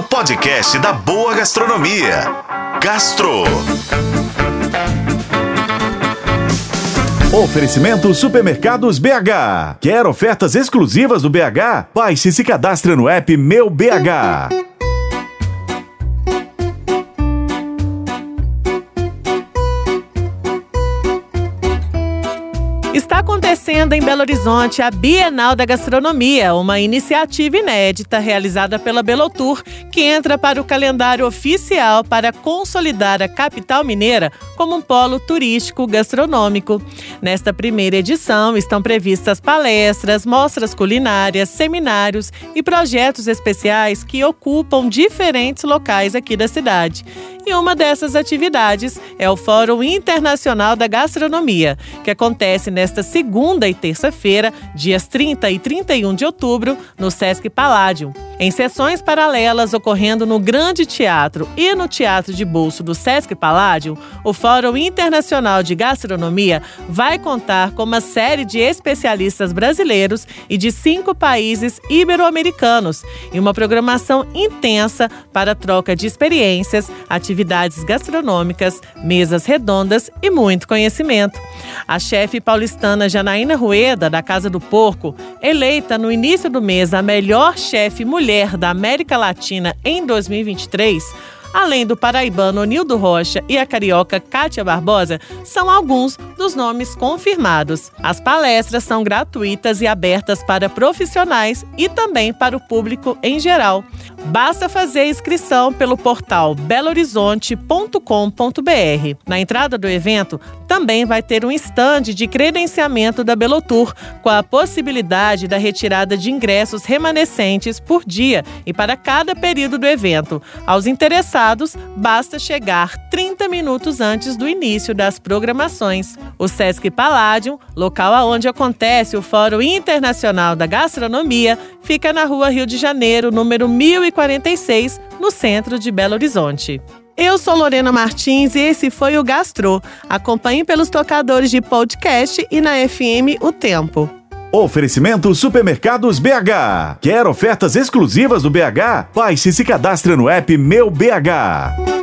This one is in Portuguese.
o podcast da boa gastronomia. Gastro. Oferecimento Supermercados BH. Quer ofertas exclusivas do BH? Baixe e se cadastre no app Meu BH. Acontecendo em Belo Horizonte a Bienal da Gastronomia, uma iniciativa inédita realizada pela Belotour, que entra para o calendário oficial para consolidar a capital mineira como um polo turístico gastronômico. Nesta primeira edição estão previstas palestras, mostras culinárias, seminários e projetos especiais que ocupam diferentes locais aqui da cidade. E uma dessas atividades é o Fórum Internacional da Gastronomia, que acontece nesta segunda e terça-feira, dias 30 e 31 de outubro, no Sesc Palladium. Em sessões paralelas ocorrendo no Grande Teatro e no Teatro de Bolso do Sesc Palladium, o Fórum Internacional de Gastronomia vai contar com uma série de especialistas brasileiros e de cinco países ibero-americanos e uma programação intensa para troca de experiências, atividades gastronômicas, mesas redondas e muito conhecimento. A chefe paulistana Janaína Rueda, da Casa do Porco, eleita no início do mês a melhor chefe mulher da América Latina em 2023, além do paraibano Nildo Rocha e a carioca Kátia Barbosa, são alguns dos nomes confirmados. As palestras são gratuitas e abertas para profissionais e também para o público em geral. Basta fazer inscrição pelo portal belohorizonte.com.br. Na entrada do evento, também vai ter um estande de credenciamento da Belotour, com a possibilidade da retirada de ingressos remanescentes por dia e para cada período do evento. Aos interessados, basta chegar 30 minutos antes do início das programações. O Sesc Palladium, local aonde acontece o Fórum Internacional da Gastronomia, fica na Rua Rio de Janeiro, número 1046, no centro de Belo Horizonte. Eu sou Lorena Martins e esse foi o Gastro. Acompanhe pelos tocadores de podcast e na FM O Tempo. Oferecimento Supermercados BH. Quer ofertas exclusivas do BH? Baixe e se cadastre no app Meu BH.